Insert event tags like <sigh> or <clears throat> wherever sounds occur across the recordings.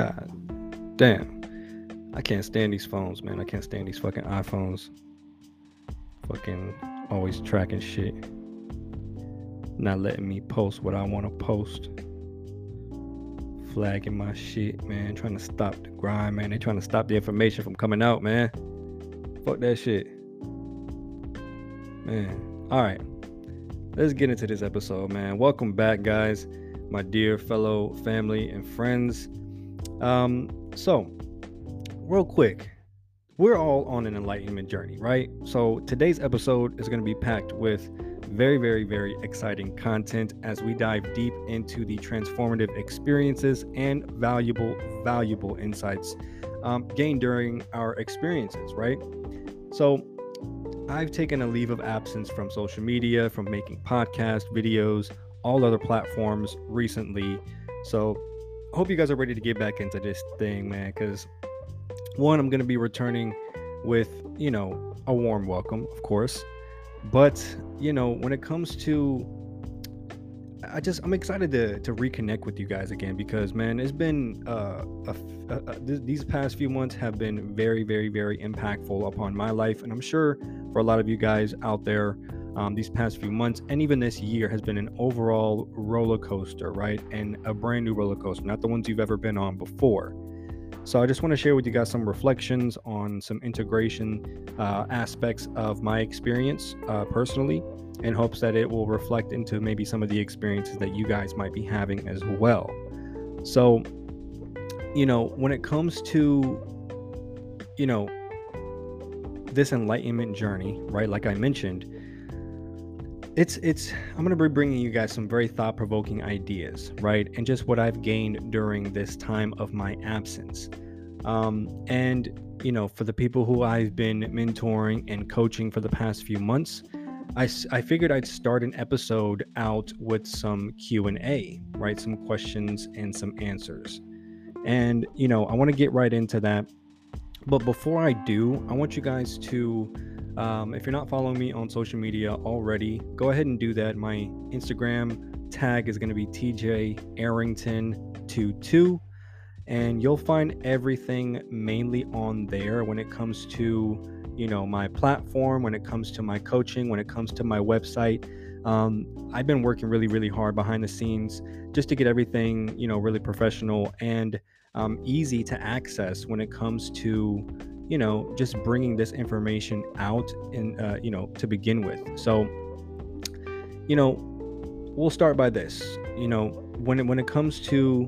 God damn. I can't stand these phones, man. I can't stand these fucking iPhones. Fucking always tracking shit. Not letting me post what I want to post. Flagging my shit, man. Trying to stop the grind, man. They trying to stop the information from coming out, man. Fuck that shit. Man. All right. Let's get into this episode, man. Welcome back, guys. My dear fellow family and friends. Um, so real quick, we're all on an enlightenment journey, right? So today's episode is going to be packed with very, very, very exciting content as we dive deep into the transformative experiences and valuable, valuable insights um, gained during our experiences, right? So I've taken a leave of absence from social media, from making podcast videos, all other platforms recently. So hope you guys are ready to get back into this thing, man, because one, I'm to be returning with, you know, a warm welcome, of course. But, you know, when it comes to I just I'm excited to to reconnect with you guys again because man, it's been uh, a, a, a, these past few months have been very very very impactful upon my life, and I'm sure for a lot of you guys out there, um, these past few months and even this year has been an overall roller coaster, right? And a brand new roller coaster, not the ones you've ever been on before. So I just want to share with you guys some reflections on some integration uh, aspects of my experience uh, personally in hopes that it will reflect into maybe some of the experiences that you guys might be having as well. So, you know, when it comes to, you know, this enlightenment journey, right? Like I mentioned, it's it's i'm going to be bringing you guys some very thought-provoking ideas right? And just what i've gained during this time of my absence. Um, and you know for the people who i've been mentoring and coaching for the past few months I, I figured i'd start an episode out with some q&a right? Some questions and some answers. And you know i want to get right into that. But before i do i want you guys to um, if you're not following me on social media already, go ahead and do that. My Instagram tag is going to be TJ Arrington22, and you'll find everything mainly on there when it comes to you know my platform, when it comes to my coaching, when it comes to my website. Um, I've been working really, really hard behind the scenes just to get everything you know really professional and um, easy to access when it comes to you know, just bringing this information out and, uh, you know, to begin with. So, you know, we'll start by this. You know, when it, when it comes to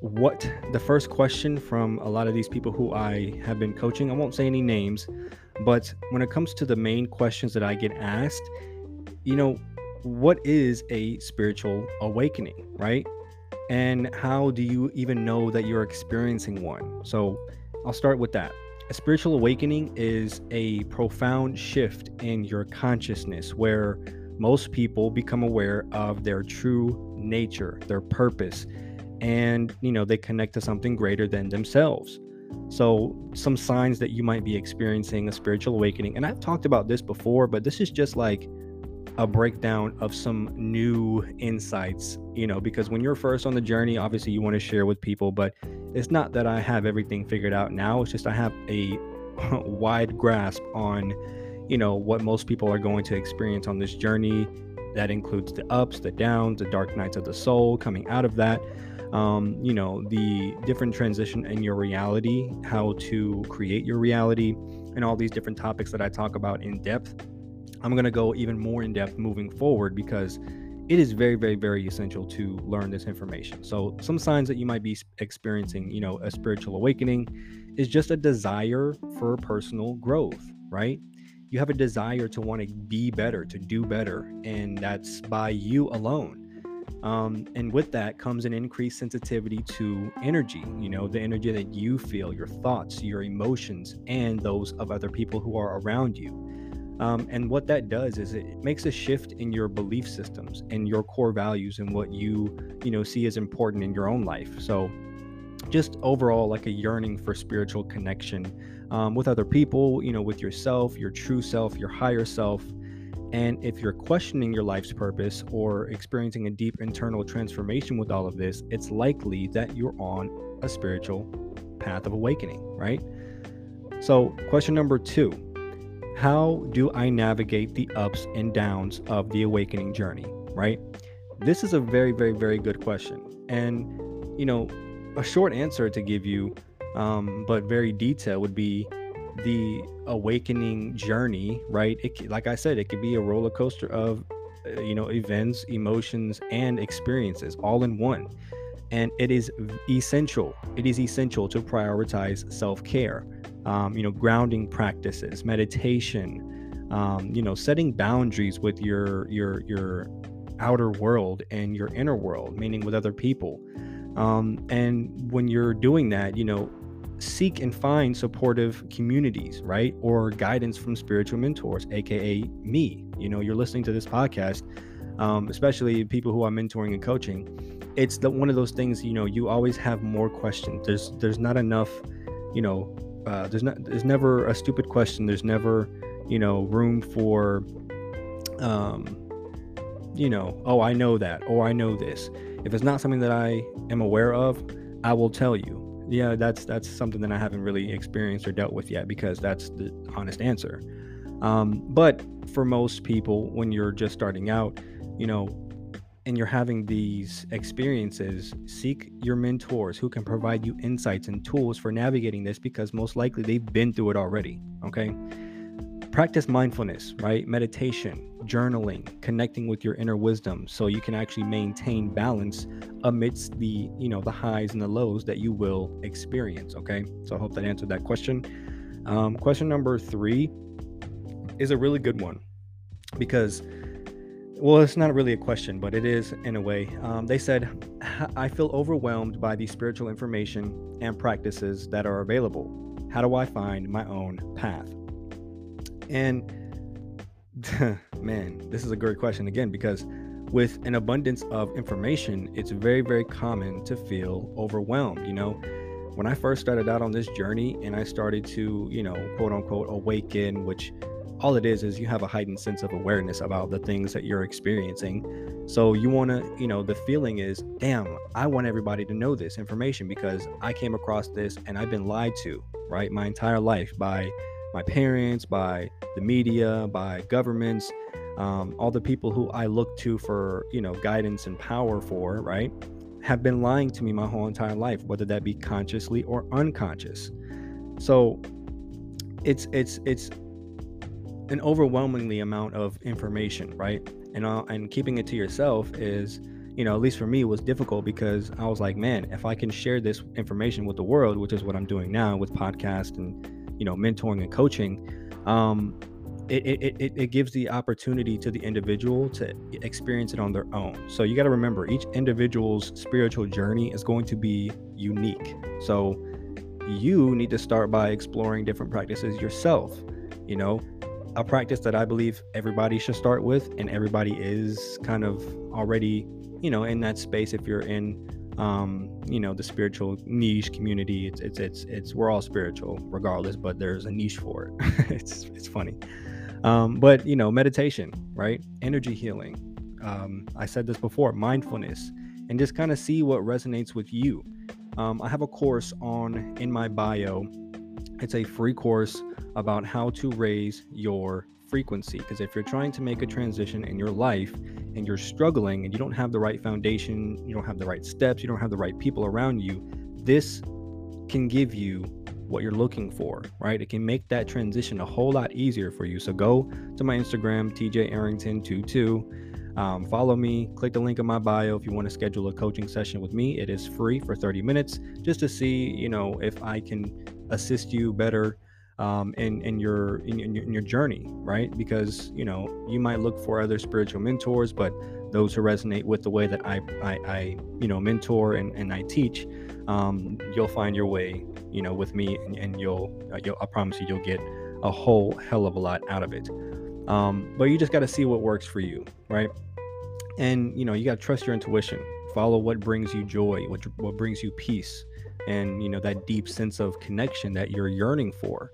what the first question from a lot of these people who I have been coaching, I won't say any names, but when it comes to the main questions that I get asked, you know, what is a spiritual awakening, right? And how do you even know that you're experiencing one? So I'll start with that. A spiritual awakening is a profound shift in your consciousness where most people become aware of their true nature, their purpose, and you know, they connect to something greater than themselves. So, some signs that you might be experiencing a spiritual awakening, and I've talked about this before, but this is just like a breakdown of some new insights, you know, because when you're first on the journey, obviously you want to share with people, but it's not that I have everything figured out now. It's just I have a <laughs> wide grasp on, you know, what most people are going to experience on this journey. That includes the ups, the downs, the dark nights of the soul, coming out of that. Um, you know, the different transition in your reality, how to create your reality, and all these different topics that I talk about in depth I'm going to go even more in depth moving forward because it is very, very, very essential to learn this information. So, some signs that you might be experiencing, you know, a spiritual awakening is just a desire for personal growth, right? You have a desire to want to be better, to do better, and that's by you alone. Um, and with that comes an increased sensitivity to energy, you know, the energy that you feel, your thoughts, your emotions, and those of other people who are around you. Um, and what that does is it makes a shift in your belief systems and your core values and what you, you know, see as important in your own life. So, just overall, like a yearning for spiritual connection um, with other people, you know, with yourself, your true self, your higher self. And if you're questioning your life's purpose or experiencing a deep internal transformation with all of this, it's likely that you're on a spiritual path of awakening, right? So, question number two How do I navigate the ups and downs of the awakening journey, right? This is a very, very, very good question. And, you know, a short answer to give you, um, but very detailed, would be the awakening journey, right? It, like I said, it could be a roller coaster of, uh, you know, events, emotions, and experiences all in one. And it is essential. It is essential to prioritize self care, um, you know, grounding practices, meditation, um, you know, setting boundaries with your your your outer world and your inner world, meaning with other people. Um, and when you're doing that, you know, seek and find supportive communities, right? Or guidance from spiritual mentors, aka me. You know, you're listening to this podcast, um, especially people who I'm mentoring and coaching. It's the one of those things, you know, you always have more questions. There's there's not enough, you know, uh, there's not there's never a stupid question. There's never, you know, room for um you know, oh, I know that, or I know this. If it's not something that I am aware of, I will tell you. Yeah, that's that's something that I haven't really experienced or dealt with yet because that's the honest answer. Um, but for most people, when you're just starting out, you know, and you're having these experiences, seek your mentors who can provide you insights and tools for navigating this because most likely they've been through it already. Okay. Practice mindfulness, right? Meditation, journaling, connecting with your inner wisdom so you can actually maintain balance amidst the, you know, the highs and the lows that you will experience, okay? So I hope that answered that question. Um, question number 3 is a really good one because well, it's not really a question, but it is in a way. Um, they said, I feel overwhelmed by the spiritual information and practices that are available. How do I find my own path? And <laughs> man, this is a great question again because with an abundance of information, it's very, very common to feel overwhelmed. You know, when I first started out on this journey and I started to, you know, quote unquote, awaken, which all it is is you have a heightened sense of awareness about the things that you're experiencing. So you want to, you know, the feeling is, damn, I want everybody to know this information because I came across this and I've been lied to, right, my entire life by my parents, by the media, by governments, um, all the people who I look to for, you know, guidance and power for, right, have been lying to me my whole entire life, whether that be consciously or unconscious. So it's it's it's an overwhelmingly amount of information, right? And uh, and keeping it to yourself is, you know, at least for me, was difficult because I was like, man, if I can share this information with the world, which is what I'm doing now with podcast and you know mentoring and coaching um, it, it, it, it gives the opportunity to the individual to experience it on their own. So you got to remember each individual's spiritual journey is going to be unique. So you need to start by exploring different practices yourself you know a practice that i believe everybody should start with and everybody is kind of already you know in that space if you're in um, you know, the spiritual niche community. It's it's it's it's we're all spiritual regardless, but there's a niche for it. <laughs> it's it's funny. Um, but you know, meditation, right? Energy healing. Um, I said this before, mindfulness, and just kind of see what resonates with you. Um, I have a course on in my bio. It's a free course about how to raise your frequency. Because if you're trying to make a transition in your life and you're struggling and you don't have the right foundation, you don't have the right steps, you don't have the right people around you, this can give you what you're looking for, right? It can make that transition a whole lot easier for you. So go to my Instagram, TJ Arrington22. Um, follow me, click the link in my bio if you want to schedule a coaching session with me. It is free for 30 minutes just to see, you know, if I can assist you better um, in in your, in your in your journey, right? Because you know you might look for other spiritual mentors, but those who resonate with the way that I I, I you know mentor and, and I teach, um, you'll find your way, you know, with me, and, and you'll, uh, you'll I promise you you'll get a whole hell of a lot out of it. Um, but you just got to see what works for you, right? And you know you got to trust your intuition. Follow what brings you joy, what what brings you peace, and you know that deep sense of connection that you're yearning for.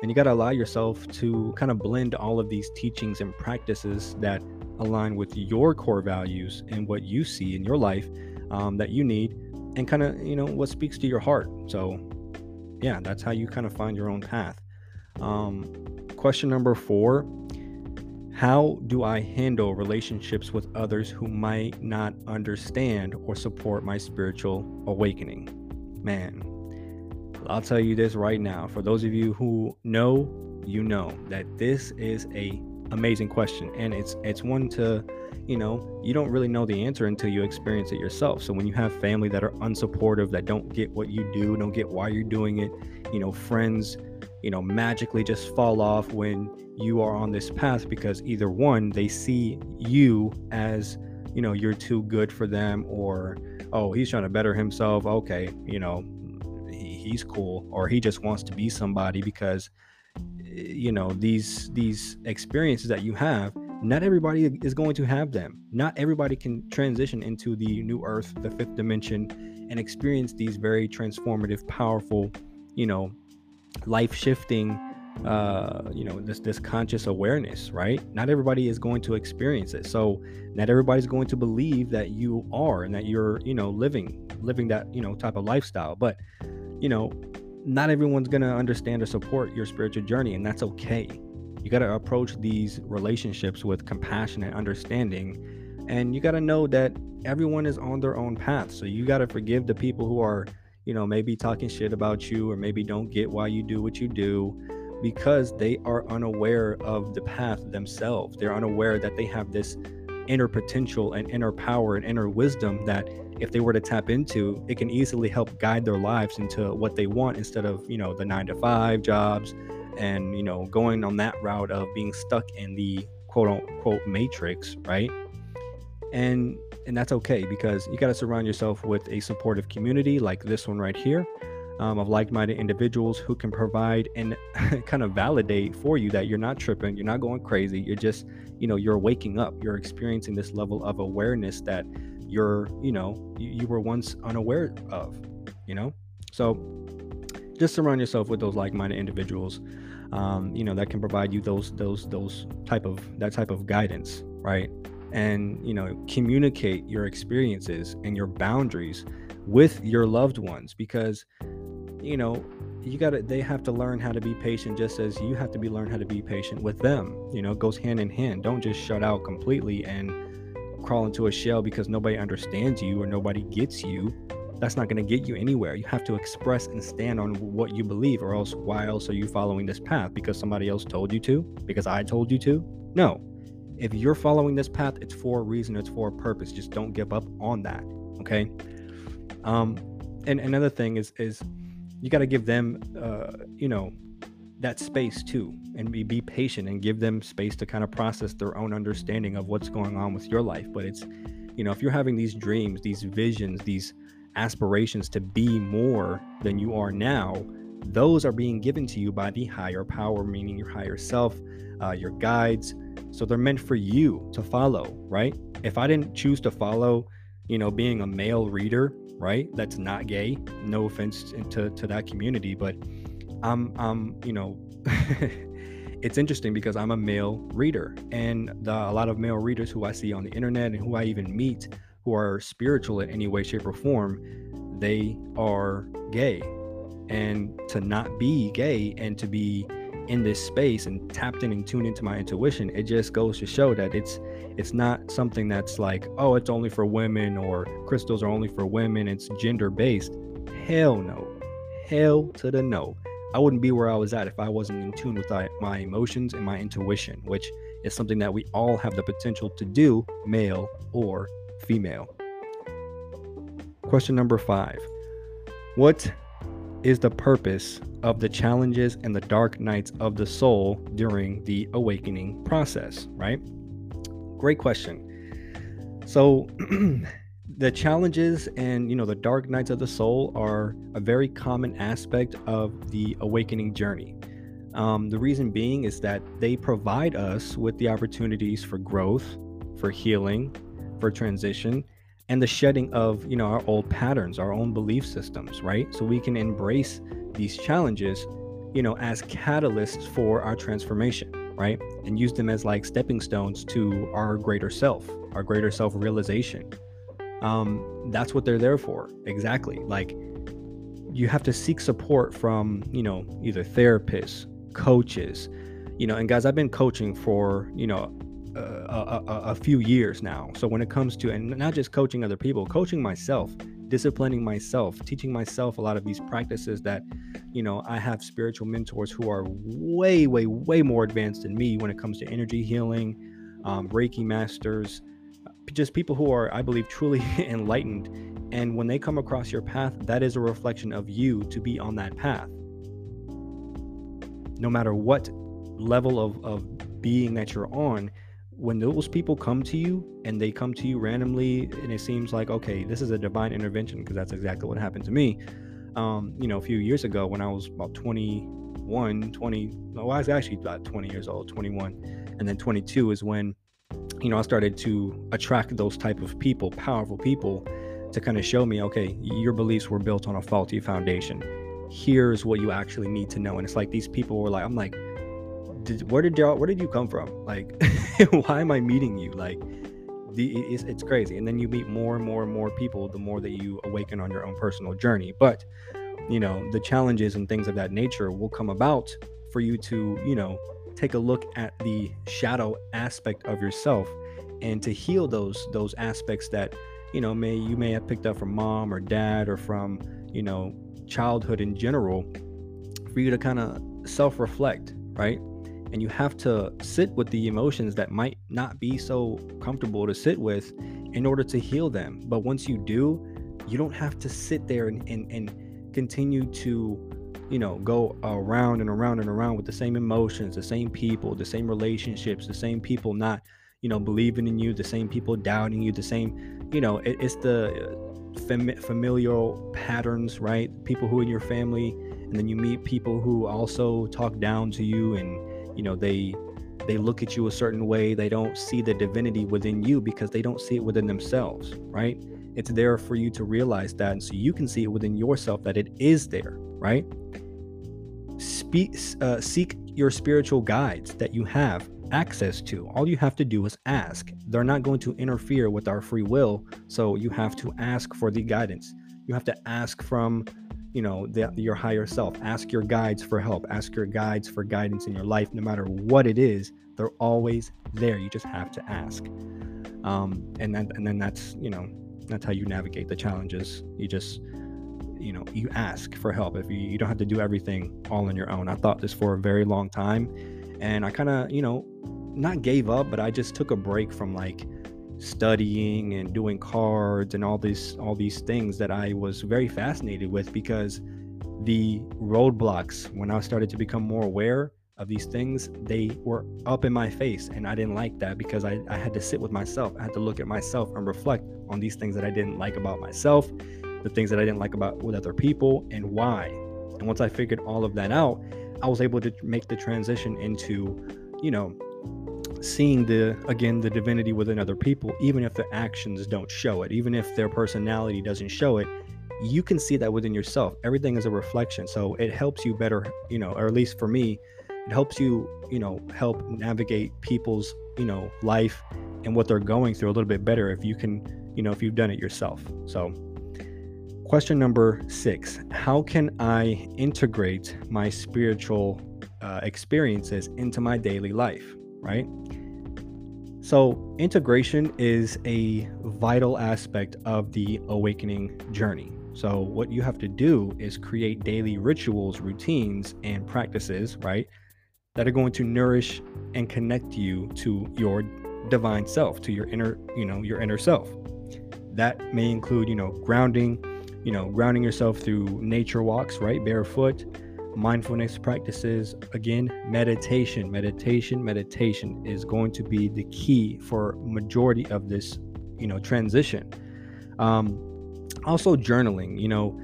And you got to allow yourself to kind of blend all of these teachings and practices that align with your core values and what you see in your life um, that you need and kind of you know what speaks to your heart. So yeah that's how you kind of find your own path. Um, question number four how do i handle relationships with others who might not understand or support my spiritual awakening man. I'll tell you this right now. For those of you who know you know that this is a amazing question and it's it's one to you know you don't really know the answer until you experience it yourself. So when you have family that are unsupportive that don't get what you do don't get why you're doing it you know friends you know magically just fall off when you are on this path because either one they see you as you know you're too good for them or oh he's trying to better himself. Okay you know he, he's cool or he just wants to be somebody because you know these these experiences that you have not everybody is going to have them. Not everybody can transition into the new earth the fifth dimension and experience these very transformative powerful you know life shifting uh you know this this conscious awareness right not everybody is going to experience it so not everybody's going to believe that you are and that you're you know living living that you know type of lifestyle but you know not everyone's going to understand or support your spiritual journey, and that's okay. You got to approach these relationships with compassion and understanding. And you got to know that everyone is on their own path. So you got to forgive the people who are, you know, maybe talking shit about you or maybe don't get why you do what you do because they are unaware of the path themselves. They're unaware that they have this inner potential and inner power and inner wisdom that if they were to tap into, it can easily help guide their lives into what they want instead of, you know, the nine to five jobs and, you know, going on that route of being stuck in the quote unquote matrix, right? And and that's okay because you got to surround yourself with a supportive community like this one right here um, of like-minded individuals who can provide and <laughs> kind of validate for you that you're not tripping you're not going crazy you're just you know you're waking up you're experiencing this level of awareness that you're you know you, you were once unaware of you know? So just surround yourself with those like-minded individuals um, you know that can provide you those those those type of that type of guidance right? And you know communicate your experiences and your boundaries with your loved ones because you know you got to they have to learn how to be patient just as you have to be learn how to be patient with them you know it goes hand in hand don't just shut out completely and crawl into a shell because nobody understands you or nobody gets you, that's not going to get you anywhere. You have to express and stand on what you believe, or else why else are you following this path? Because somebody else told you to? Because I told you to? No. If you're following this path, it's for a reason, it's for a purpose. Just don't give up on that. Okay. Um, and another thing is is you got to give them uh, you know, that space too and be, be patient and give them space to kind of process their own understanding of what's going on with your life. But it's you know if you're having these dreams these visions these aspirations to be more than you are now those are being given to you by the higher power meaning your higher self uh, your guides. So they're meant for you to follow right? If i didn't choose to follow you know being a male reader right that's not gay no offense to, to that community but I'm I'm you know <laughs> it's interesting because I'm a male reader and the, a lot of male readers who I see on the internet and who I even meet who are spiritual in any way shape or form they are gay. And to not be gay and to be in this space and tapped in and tuned into my intuition it just goes to show that it's it's not something that's like oh it's only for women or crystals are only for women it's gender based hell no. Hell to the no. I wouldn't be where I was at if I wasn't in tune with my emotions and my intuition, which is something that we all have the potential to do, male or female. Question number five. What is the purpose of the challenges and the dark nights of the soul during the awakening process? Right? Great question. So, <clears throat> the challenges and you know the dark nights of the soul are a very common aspect of the awakening journey um, the reason being is that they provide us with the opportunities for growth for healing for transition and the shedding of you know our old patterns our own belief systems right so we can embrace these challenges you know as catalysts for our transformation right and use them as like stepping stones to our greater self our greater self realization um, that's what they're there for. Exactly. Like you have to seek support from, you know, either therapists, coaches, you know, and guys, I've been coaching for, you know, uh, a, a, a, few years now. So when it comes to, and not just coaching other people, coaching myself, disciplining myself, teaching myself a lot of these practices that, you know, I have spiritual mentors who are way, way, way more advanced than me when it comes to energy healing, um, Reiki masters, just people who are, I believe, truly <laughs> enlightened. And when they come across your path, that is a reflection of you to be on that path. No matter what level of, of being that you're on, when those people come to you and they come to you randomly, and it seems like, okay, this is a divine intervention, because that's exactly what happened to me. Um, you know, a few years ago when I was about 21, 20, no, I was actually about 20 years old, 21, and then 22 is when you know, I started to attract those type of people, powerful people, to kind of show me, okay, your beliefs were built on a faulty foundation. Here's what you actually need to know. And it's like these people were like, I'm like, did, where did y'all, where did you come from? Like, <laughs> <laughs> why am I meeting you? Like, the, it's, it's crazy. And then you meet more and more and more people the more that you awaken on your own personal journey. But, you know, the challenges and things of that nature will come about for you to, you know, take a look at the shadow aspect of yourself and to heal those those aspects that you know may you may have picked up from mom or dad or from you know childhood in general for you to kind of self-reflect right and you have to sit with the emotions that might not be so comfortable to sit with in order to heal them but once you do you don't have to sit there and, and, and continue to you know, go around and around and around with the same emotions, the same people, the same relationships, the same people not, you know, believing in you, the same people doubting you, the same, you know, it, it's the uh, fam- familial patterns, right? People who in your family, and then you meet people who also talk down to you, and you know, they they look at you a certain way. They don't see the divinity within you because they don't see it within themselves, right? It's there for you to realize that, and so you can see it within yourself that it is there, right? Speak, uh, seek your spiritual guides that you have access to. All you have to do is ask. They're not going to interfere with our free will, so you have to ask for the guidance. You have to ask from, you know, the, your higher self. Ask your guides for help. Ask your guides for guidance in your life, no matter what it is. They're always there. You just have to ask. Um, and then, and then that's, you know, that's how you navigate the challenges. You just you know you ask for help if you, you don't have to do everything all on your own i thought this for a very long time and i kind of you know not gave up but i just took a break from like studying and doing cards and all these all these things that i was very fascinated with because the roadblocks when i started to become more aware of these things they were up in my face and i didn't like that because I, I had to sit with myself i had to look at myself and reflect on these things that i didn't like about myself the things that I didn't like about with other people, and why. And once I figured all of that out, I was able to make the transition into, you know, seeing the again the divinity within other people, even if the actions don't show it, even if their personality doesn't show it. You can see that within yourself. Everything is a reflection. So it helps you better, you know, or at least for me, it helps you, you know, help navigate people's, you know, life and what they're going through a little bit better if you can, you know, if you've done it yourself. So Question number six How can I integrate my spiritual uh, experiences into my daily life? Right? So, integration is a vital aspect of the awakening journey. So, what you have to do is create daily rituals, routines, and practices, right, that are going to nourish and connect you to your divine self, to your inner, you know, your inner self. That may include, you know, grounding, you know, grounding yourself through nature walks, right? Barefoot, mindfulness practices. Again, meditation, meditation, meditation is going to be the key for majority of this, you know, transition. Um, also journaling, you know,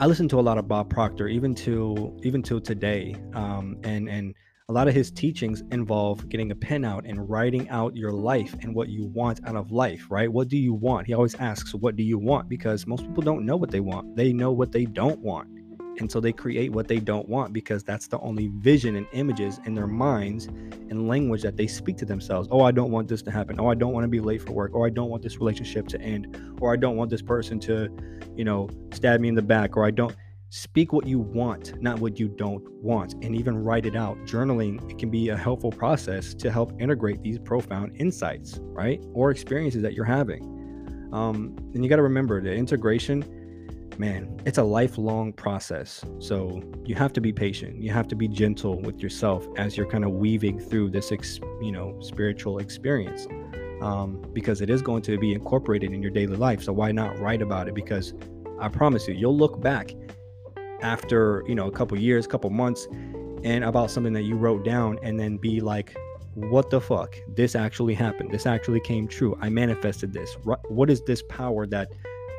I listen to a lot of Bob Proctor, even to even till today, um, and and a lot of his teachings involve getting a pen out and writing out your life and what you want out of life, right? What do you want? He always asks, What do you want? Because most people don't know what they want, they know what they don't want. And so they create what they don't want because that's the only vision and images in their minds and language that they speak to themselves. Oh, I don't want this to happen. Oh, I don't want to be late for work. Or I don't want this relationship to end. Or I don't want this person to, you know, stab me in the back. Or I don't speak what you want, not what you don't want, and even write it out. Journaling it can be a helpful process to help integrate these profound insights, right? Or experiences that you're having. Um, and you got to remember the integration, man, it's a lifelong process. So you have to be patient. You have to be gentle with yourself as you're kind of weaving through this, ex- you know, spiritual experience. Um, because it is going to be incorporated in your daily life. So why not write about it? Because I promise you, you'll look back after you know a couple years couple months and about something that you wrote down and then be like what the fuck this actually happened this actually came true i manifested this what is this power that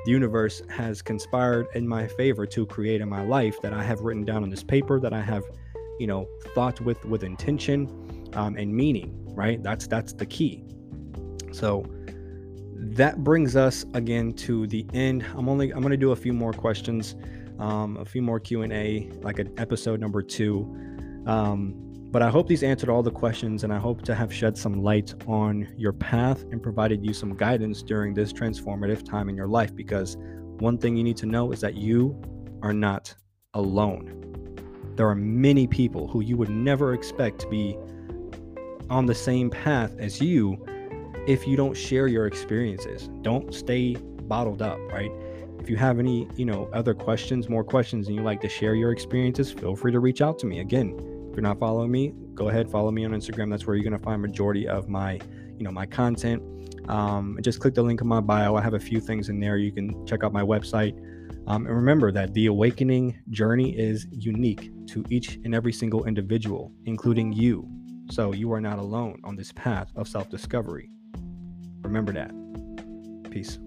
the universe has conspired in my favor to create in my life that i have written down on this paper that i have you know thought with with intention um, and meaning right? That's that's the key. So that brings us again to the end. I'm only i'm to do a few more questions um, a few more q&a like an episode number two. Um, but i hope these answered all the questions and i hope to have shed some light on your path and provided you some guidance during this transformative time in your life because one thing you need to know is that you are not alone. There are many people who you would never expect to be on the same path as you if you don't share your experiences. Don't stay bottled up right? If you have any, you know, other questions, more questions, and you like to share your experiences, feel free to reach out to me. Again, you're not following me, go ahead, follow me on Instagram. That's where you're gonna find majority of my, you know, my content. Um, just click the link in my bio. I have a few things in there. You can check out my website. Um, and remember that the awakening journey is unique to each and every single individual, including you. So you are not alone on this path of self discovery. Remember that. Peace.